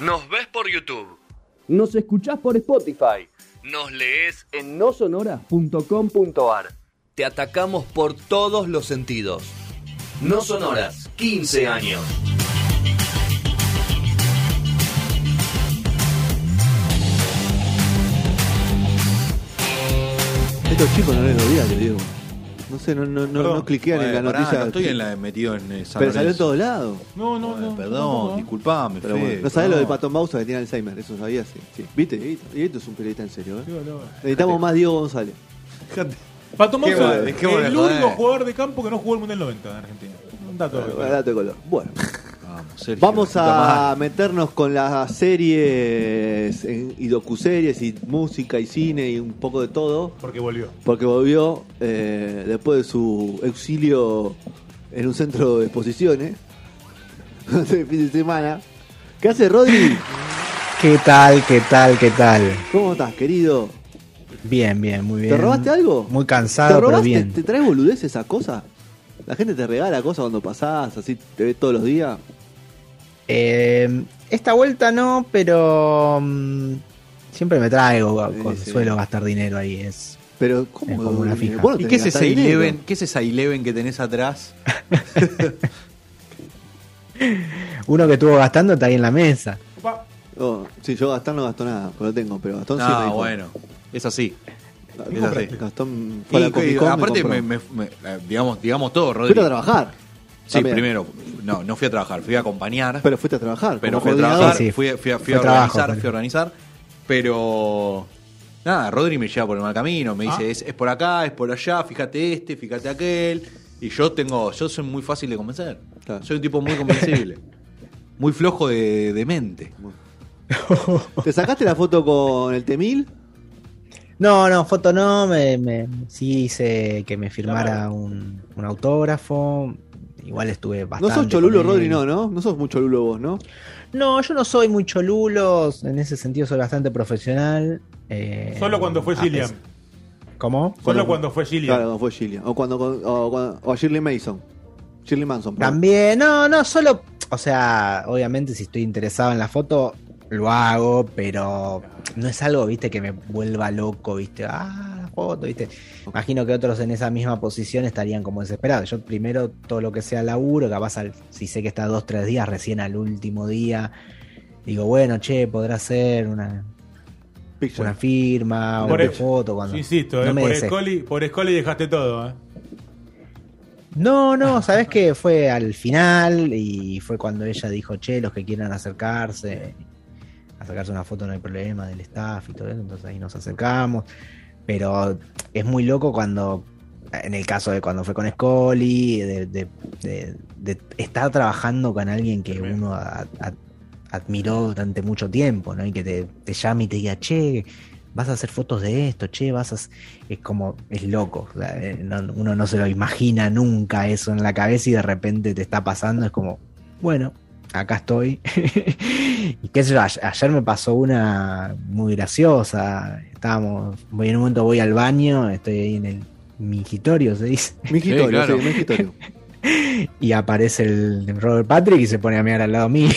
Nos ves por YouTube. Nos escuchás por Spotify. Nos lees En nosonoras.com.ar. Te atacamos por todos los sentidos. No sonoras, 15 años. Estos chicos no les lo digo. No sé, no, no, no, Perdón. no cliquean en la pará, noticia. no estoy en la, metido en eh, San Pero salió en Lorenzo. todos lados. No, no, no. Perdón, disculpame, Pero Fede, bueno, no sabés lo de perdón. Pato Mausa que tiene Alzheimer, eso sabías, sí. sí. ¿Viste, Dieguito? Dieguito es un periodista en serio, ¿eh? No, no. Necesitamos más Diego González. Pato Qué Moussa, bueno, qué bueno, el joder. único jugador de campo que no jugó el Mundial 90 en Argentina. Un dato. de Bueno, color. dato de color. Bueno. Vamos, Sergio, Vamos a meternos con las series en- y docuseries y música y cine y un poco de todo. Porque volvió. Porque volvió eh, después de su auxilio en un centro de exposiciones de fin de semana. ¿Qué hace Rodri? ¿Qué tal, qué tal, qué tal? ¿Cómo estás, querido? Bien, bien, muy bien. ¿Te robaste algo? Muy ¿Te cansado, pero robaste? bien. ¿Te traes boludeces esa cosa? ¿La gente te regala cosas cuando pasás, así te ves todos los días? Eh, esta vuelta no, pero mm, siempre me traigo, con- sí. suelo gastar dinero ahí. Es, Pero, ¿cómo? es como una fija. No ¿Y qué es ese gastar dinero. Eleven? ¿Qué es esa Eleven que tenés atrás? Uno que estuvo gastando está ahí en la mesa. Oh, sí, yo Gastón no gastó nada, pero lo tengo, pero Gastón sí me Ah, bueno. Es así. ¿Qué Es así. Y, a la Comic aparte, me, me- me- eh, digamos, digamos todo, Rodri. A trabajar. Sí, También. primero. No, no fui a trabajar, fui a acompañar. Pero fuiste a trabajar. Pero fui a trabajar, Sí, sí, fui, a- fui a, fui fue a trabajo, organizar, pero- fui a organizar. Pero nada, Rodri me lleva por el mal camino, me dice, Ah. es, es por acá, es por allá, fíjate este, fíjate aquel. Y yo tengo, yo soy muy fácil de convencer. Claro. Soy un tipo muy convencible. muy flojo de, de mente. ¿Te sacaste la foto con el Temil? No, no, foto no, me, me- sí hice que me firmara un, un autógrafo. Igual estuve No bastante. sos cholulo. Rodri, no, ¿no? No sos muy cholulo vos, ¿no? No, yo no soy muy cholulo, en ese sentido soy bastante profesional. eh, Solo cuando fue a Gillian. ¿Cómo? Solo cuando fue Gillian. Claro, cuando fue Gillian. O cuando, o, cuando- o a Shirley Mason. Shirley Manson. perdón. También, no, no, solo, o sea, obviamente si estoy interesado en la foto, lo hago, pero no es algo, viste, que me vuelva loco, viste, ah, foto, viste. Imagino que otros en esa misma posición estarían como desesperados. Yo primero todo lo que sea laburo, capaz al- si sé que está dos, tres días, recién al último día, digo, bueno, che, podrá ser una, Picture. una firma, Por una el- foto, cuando... Insisto, no eh, me por, Scully, por Scully dejaste todo. ¿eh? No, no, sabes que fue al final y fue cuando ella dijo, che, los que quieran acercarse, acercarse una foto no hay problema del staff y todo eso, entonces ahí nos acercamos. Pero es muy loco cuando, en el caso de cuando fue con Scully, de, de- de- de estar trabajando con alguien que uno a- a- admiró durante mucho tiempo, ¿no? Y que te, te llame y te diga, che, vas a hacer fotos de esto, che, vas a... hac-". Es como, es loco. o sea, eh, no- uno no se lo imagina nunca eso en la cabeza y de repente te está pasando, es como, bueno, acá estoy. y qué sé yo, ayer, me pasó una muy graciosa. Estábamos, voy en un momento voy al baño, estoy ahí en el mingitorio, se dice. Mingitorio, Sí, claro. sí, mingitorio. Y aparece el Robert Patrick y se pone a mirar al lado mío.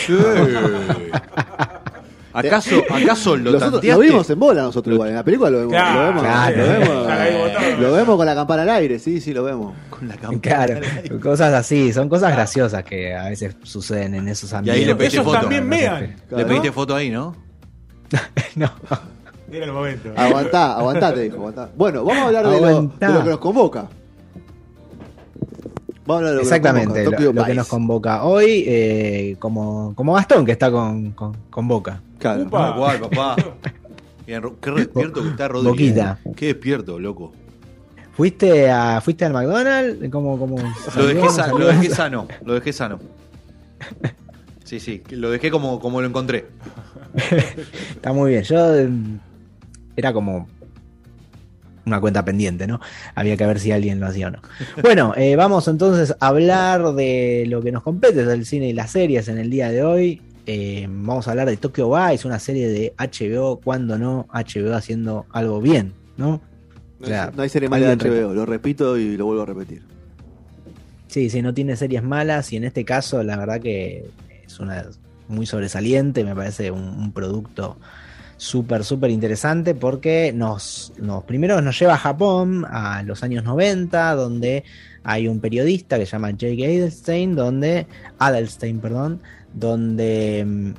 ¿Acaso, acaso lo Nosotros lo vimos en bola nosotros igual. En la película lo vemos. Claro, lo vemos, claro. lo vemos, lo vemos con la campana al aire, sí, sí, lo vemos. Con la campana. Claro, cosas así, son cosas graciosas que a veces suceden en esos Y ahí ambientes. le pediste Ellos foto. también espera. Le pediste foto ahí, ¿no? No. Era el momento. Aguantá, aguantá, te dijo, aguantá. Bueno, vamos a hablar de lo, Aguantá. de lo que nos convoca. Lo Exactamente, que lo, que nos convoca hoy, eh, como, como Gastón que está con, con, con Boca. Claro. Upa. Papá. Bien, qué despierto que está Rodri. Boquita. Qué despierto, loco. ¿Fuiste, a, ¿Fuiste al McDonald's? ¿Cómo, cómo Lo dejé, saludamos, sa- lo dejé sano, lo dejé sano. Sí, sí, lo dejé como, como lo encontré. Está muy bien. Yo eh, era como una cuenta pendiente, ¿no? Había que ver si alguien lo hacía o no. Bueno, eh, vamos entonces a hablar de lo que nos compete del cine y las series en el día de hoy. Eh, vamos a hablar de Tokyo Vice, una serie de HBO, cuando no, HBO haciendo algo bien, ¿no? No, O sea, hay, no hay serie mala de HBO, lo repito y lo vuelvo a repetir. Sí, sí, no tiene series malas y en este caso la verdad que es una muy sobresaliente, me parece un, un producto súper, súper interesante porque nos, nos, primero nos lleva a Japón a los años 90, donde hay un periodista que se llama Jake Adelstein, donde, Adelstein, perdón, donde mm,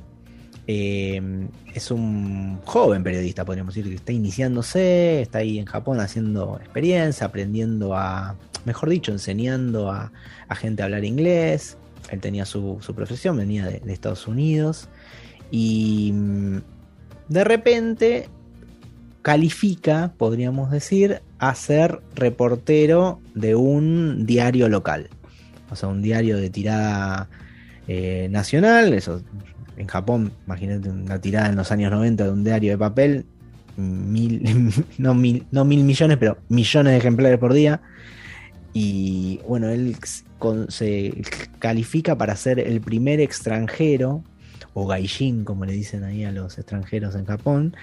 eh, es un joven periodista, podríamos decir, que está iniciándose, está ahí en Japón haciendo experiencia, aprendiendo a, mejor dicho, enseñando a, a gente a hablar inglés. Él tenía su, su profesión, venía de, de Estados Unidos y mm, de repente califica, podríamos decir, a ser reportero de un diario local. O sea, un diario de tirada eh, nacional. Eso, en Japón, imagínate una tirada en los años 90 de un diario de papel. Mil, no, mil, no mil millones, pero millones de ejemplares por día. Y bueno, él se califica para ser el primer extranjero, o gaijin, como le dicen ahí a los extranjeros en Japón,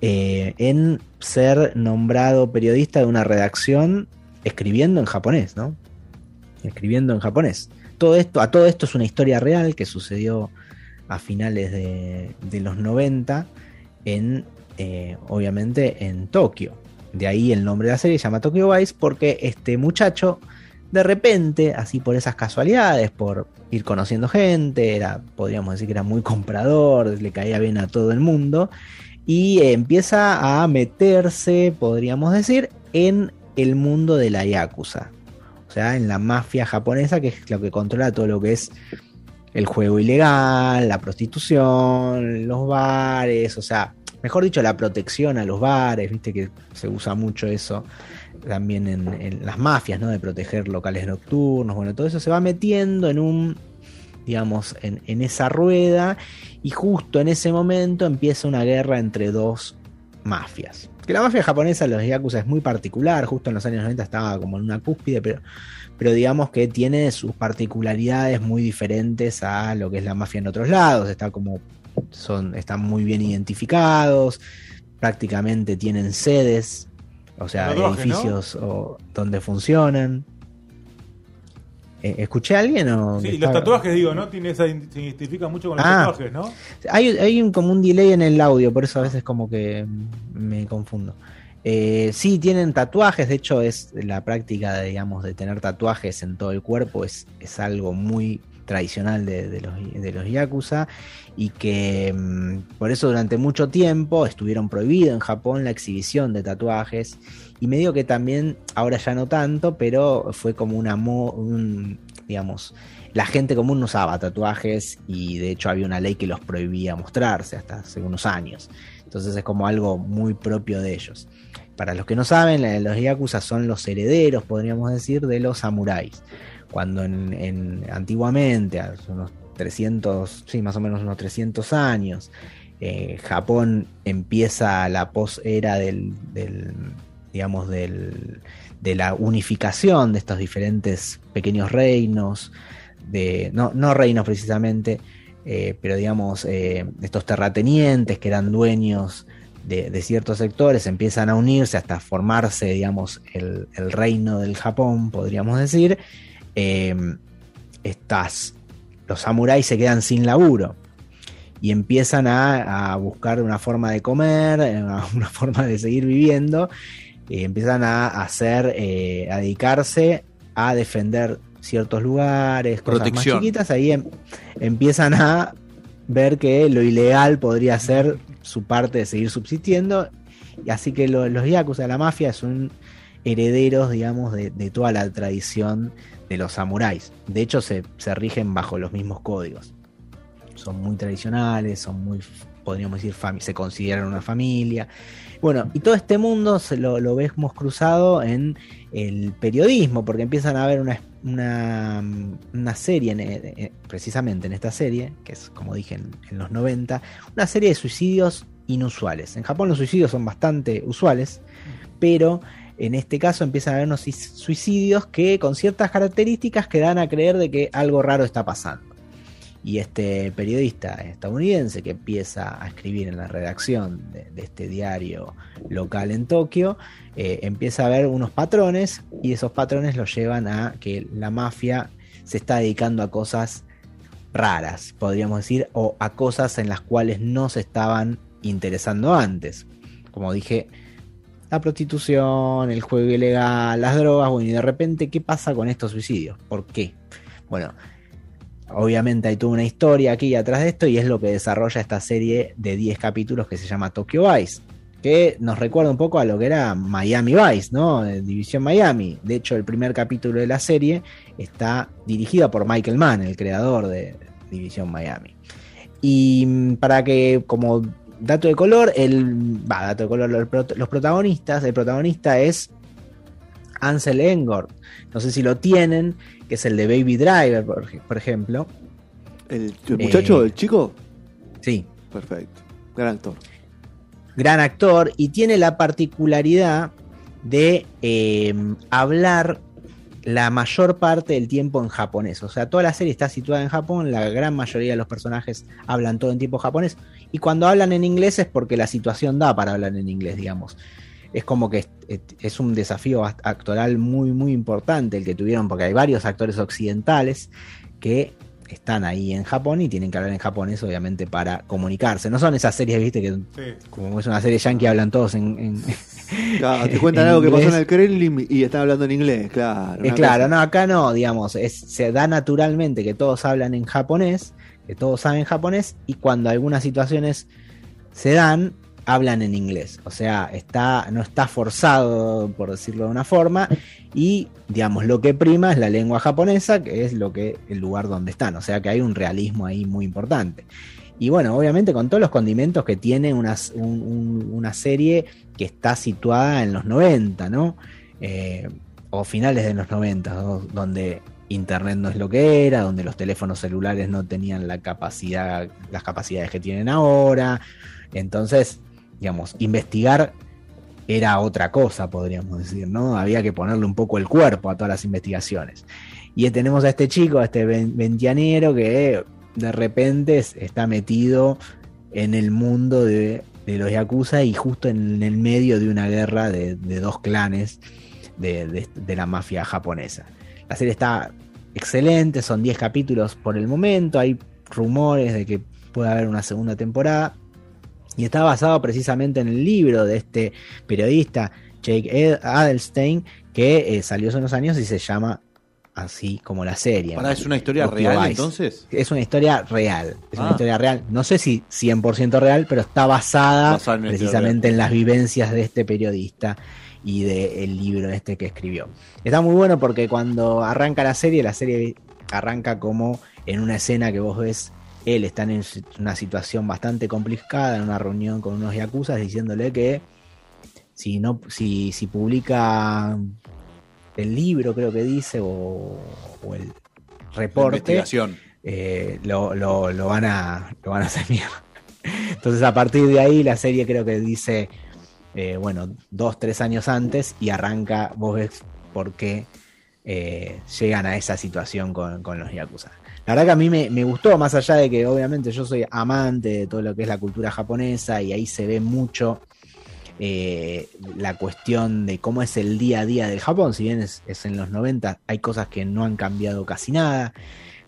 eh, en ser nombrado periodista de una redacción escribiendo en japonés, ¿no? Escribiendo en japonés. Todo esto, a todo esto es una historia real que sucedió a finales de, de los 90 en, eh, obviamente, en Tokio. De ahí el nombre de la serie se llama Tokyo Vice porque este muchacho, de repente, así por esas casualidades, por ir conociendo gente, era, podríamos decir que era muy comprador, le caía bien a todo el mundo, y empieza a meterse, podríamos decir, en el mundo de la Yakuza. O sea, en la mafia japonesa, que es lo que controla todo lo que es el juego ilegal, la prostitución, los bares, o sea, mejor dicho, la protección a los bares, viste que se usa mucho eso también en, las mafias, ¿no? De proteger locales nocturnos, bueno, todo eso se va metiendo en un, digamos, en, en esa rueda y justo en ese momento empieza una guerra entre dos mafias. Que la mafia japonesa, los Yakuza, es muy particular, justo en los años 90 estaba como en una cúspide, pero, pero digamos que tiene sus particularidades muy diferentes a lo que es la mafia en otros lados, está como son, están muy bien identificados, prácticamente tienen sedes, o sea, edificios o, donde funcionan. Eh, ¿Escuché a alguien o.? Sí, los tatuajes, digo, ¿no? Tiene esa, se identifica mucho con los Ah. tatuajes, ¿no? Hay, hay un, como un delay en el audio, por eso a veces como que me confundo. Eh, sí, tienen tatuajes, de hecho es la práctica, de, digamos, de tener tatuajes en todo el cuerpo, es, es algo muy tradicional de, los, de los Yakuza y que mm, por eso durante mucho tiempo estuvieron prohibido en Japón la exhibición de tatuajes y medio que también, ahora ya no tanto, pero fue como una, mo- digamos, la gente común no usaba tatuajes y de hecho había una ley que los prohibía mostrarse hasta hace unos años. Entonces es como algo muy propio de ellos. Para los que no saben, los yakuza son los herederos, podríamos decir, de los samuráis. Cuando en, en- antiguamente, hace unos 300, sí, más o menos unos 300 años, eh, Japón empieza la posera del, del, digamos, del, de la unificación de estos diferentes pequeños reinos, de, no, no reinos precisamente, eh, pero digamos, eh, estos terratenientes que eran dueños de, ciertos sectores empiezan a unirse hasta formarse, digamos, el reino del Japón, podríamos decir. Eh, estas, los samuráis se quedan sin laburo y empiezan a, a buscar una forma de comer, una forma de seguir viviendo, eh, empiezan a hacer, eh, a dedicarse a defender ciertos lugares, cosas Protección. más chiquitas, ahí em- empiezan a ver que lo ilegal podría ser su parte de seguir subsistiendo, y así que lo- los yakuza, la mafia, son herederos, digamos, de, de toda la tradición de los samuráis. De hecho, se, se rigen bajo los mismos códigos. Son muy tradicionales, son muy, podríamos decir, se consideran una familia. Bueno, y todo este mundo se lo, lo vemos cruzado en el periodismo, porque empiezan a haber una, una, una serie, en- precisamente en esta serie, que es como dije en los 90, una serie de suicidios inusuales. En Japón los suicidios son bastante usuales, pero en este caso empiezan a haber unos suicidios que con ciertas características que dan a creer de que algo raro está pasando. Y este periodista estadounidense que empieza a escribir en la redacción de, de este diario local en Tokio, eh, empieza a ver unos patrones y esos patrones los llevan a que la mafia se está dedicando a cosas raras, podríamos decir, o a cosas en las cuales no se estaban interesando antes. Como dije, la prostitución, el juego ilegal, las drogas, bueno, y de repente, ¿qué pasa con estos suicidios? ¿Por qué? Bueno, obviamente hay toda una historia aquí atrás de esto y es lo que desarrolla esta serie de 10 capítulos que se llama Tokyo Vice, que nos recuerda un poco a lo que era Miami Vice, ¿no? Eh, División Miami. De hecho, el primer capítulo de la serie está dirigido por Michael Mann, el creador de División Miami. Y mm, para que, como dato de color, el. Va, dato de color, los, prot- los protagonistas, el protagonista es Ansel Engord. No sé si lo tienen, que es el de Baby Driver, por, ej- por ejemplo. ¿El, el muchacho, Eh. el chico? Sí, Perfecto. Gran actor. gran actor y tiene la particularidad de eh, hablar la mayor parte del tiempo en japonés. O sea, toda la serie está situada en Japón, la gran mayoría de los personajes hablan todo en tiempo japonés y cuando hablan en inglés es porque la situación da para hablar en inglés, digamos. Es como que es, es un desafío act- actoral muy, muy importante el que tuvieron, porque hay varios actores occidentales que están ahí en Japón y tienen que hablar en japonés, obviamente, para comunicarse. No son esas series, viste, que Sí. como es una serie yankee, hablan todos en. en- Claro, te cuentan en algo que pasó en el Kremlin y están hablando en inglés, claro. Una claro, cosa. no, acá no, digamos, es, se da naturalmente que todos hablan en japonés, que todos saben japonés, y cuando algunas situaciones se dan, hablan en inglés. O sea, está, no está forzado, por decirlo de una forma, y digamos, lo que prima es la lengua japonesa, que es lo que, el lugar donde están. O sea que hay un realismo ahí muy importante. Y bueno, obviamente con todos los condimentos que tiene una, un- un- una serie que está situada en los 90, ¿no? Eh, o finales de los 90, ¿no? donde internet no es lo que era, donde los teléfonos celulares no tenían la capacidad, las capacidades que tienen ahora. Entonces, digamos, investigar era otra cosa, podríamos decir, ¿no? Había que ponerle un poco el cuerpo a todas las investigaciones. Y tenemos a este chico, a este ven- veinteañero que de repente es- está metido en el mundo de, los Yakuza y justo en el medio de una guerra de, dos clanes de- de la mafia japonesa. La serie está excelente, son 10 capítulos por el momento, hay rumores de que puede haber una segunda temporada y está basado precisamente en el libro de este periodista Jake Adelstein que eh, salió hace unos años y se llama así como la serie. Pará, ¿es una historia real Vice. entonces? Es una historia real. Es Ah. una historia real. No sé si 100% real, pero está basada precisamente en las vivencias de este periodista y del libro este que escribió. Está muy bueno porque cuando arranca la serie, la serie arranca como en una escena que vos ves, él está en una situación bastante complicada, en una reunión con unos yakuzas, diciéndole que si no, si, si publica el libro, creo que dice, o, o el reporte, eh, lo, lo- lo van a, lo van a hacer mierda. Entonces, a partir de ahí, la serie creo que dice, eh, bueno, dos, tres años antes y arranca, vos ves por qué eh, llegan a esa situación con, con los Yakuza. La verdad que a mí me, me gustó, más allá de que obviamente yo soy amante de todo lo que es la cultura japonesa y ahí se ve mucho eh, la cuestión de cómo es el día a día del Japón, si bien es, es en los 90, hay cosas que no han cambiado casi nada,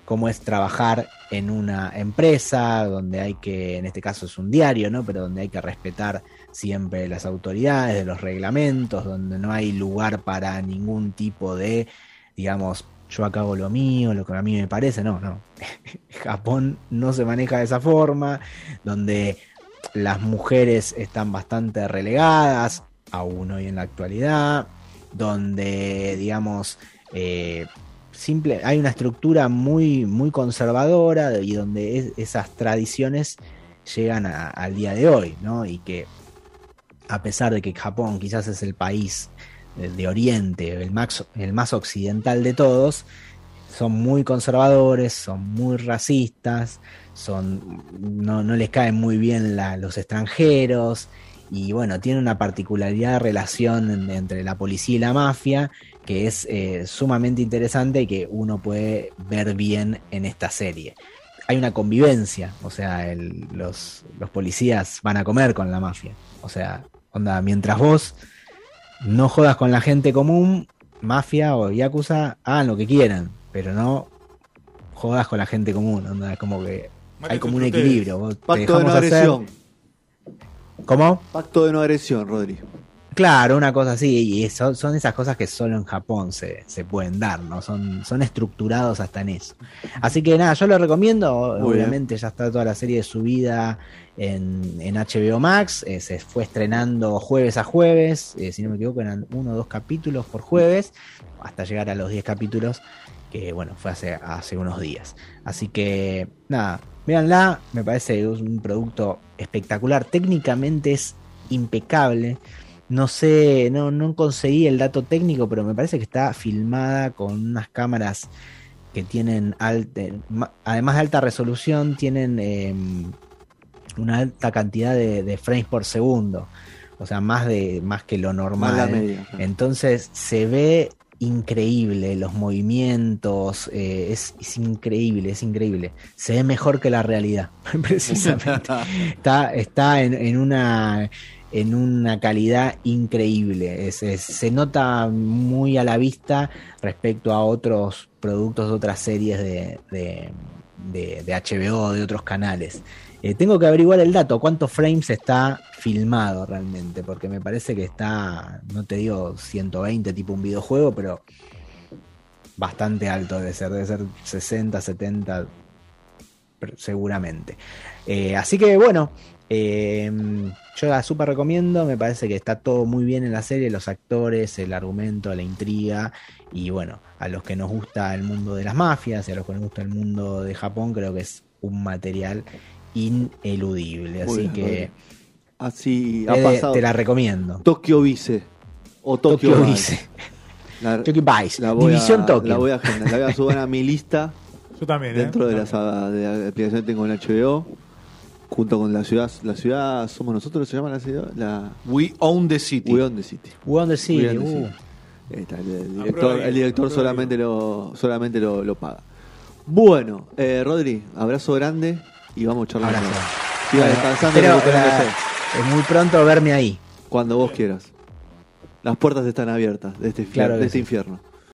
cómo es trabajar en una empresa donde hay que, en este caso es un diario, ¿no? Pero donde hay que respetar siempre las autoridades, de los reglamentos, donde no hay lugar para ningún tipo de, digamos, yo acá hago lo mío, lo que a mí me parece, no, no. Japón no se maneja de esa forma, donde las mujeres están bastante relegadas, aún hoy en la actualidad, donde, digamos, eh, simple, hay una estructura muy, muy conservadora y donde es- esas tradiciones llegan a- al día de hoy, ¿no? Y que a pesar de que Japón quizás es el país de, de Oriente, el más, occidental de todos, son muy conservadores, son muy racistas, son, no, les caen muy bien los extranjeros, y bueno, tiene una particularidad de relación en- entre la policía y la mafia que es eh, sumamente interesante y que uno puede ver bien en esta serie. Hay una convivencia, o sea, los, los policías van a comer con la mafia. O sea, onda, mientras vos no jodas con la gente común, mafia o yakuza, hagan lo que quieran, pero no jodas con la gente común, onda, es como que hay como un equilibrio. vos Pacto de no hacer- agresión. ¿Cómo? Pacto de no agresión, Rodri. Claro, una cosa así, y son, son esas cosas que solo en Japón se, se pueden dar, ¿no? Son, son estructurados hasta en eso. Así que nada, yo lo recomiendo, Muy obviamente ya está toda la serie subida en, en HBO Max, eh, se fue estrenando jueves a jueves, eh, si no me equivoco eran uno o dos capítulos por jueves, hasta llegar a los 10 capítulos, que bueno, fue hace, hace unos días. Así que nada, véanla, me parece un producto espectacular, técnicamente es impecable. No sé, no, no conseguí el dato técnico, pero me parece que está filmada con unas cámaras que tienen, ma- además de alta resolución, tienen eh, una alta cantidad de, de frames por segundo. O sea, más, de, más que lo normal. Más la media. Entonces se ve increíble los movimientos, eh, es, es increíble, es increíble. Se ve mejor que la realidad, precisamente. está está en, en una en una calidad increíble. Se nota muy a la vista respecto a otros productos de otras series de, de, HBO, de otros canales. Eh, tengo que averiguar el dato, cuántos frames está filmado realmente, porque me parece que está, no te digo 120 tipo un videojuego, pero bastante alto debe ser, debe ser 60, 70 pero seguramente. Eh, así que bueno, eh, yo la super recomiendo, me parece que está todo muy bien en la serie, los actores, el argumento, la intriga, y bueno, a los que nos gusta el mundo de las mafias y a los que nos gusta el mundo de Japón, creo que es un material ineludible, así que Rodri. Así ha te, pasado. te la recomiendo. Tokio Vice. O Tokio, Tokyo Vice. La, Tokyo Vice, la voy División a, Tokio. La voy a agendar, la voy a subir a mi lista Yo también, ¿eh? dentro de la, de la aplicación que tengo en HBO. Junto con la ciudad. La ciudad somos nosotros, se llama la ciudad. La We own the city. We Own the City. We Own the City, We Own the uh. City. Ahí está, el, director, el solamente lo solamente lo, lo paga. Bueno, eh, Rodri, abrazo grande y vamos charlando. Siga descansando recuperándose. eh, es muy pronto verme ahí. cuando vos quieras. Las puertas están abiertas de este, Claro de este sí. infierno.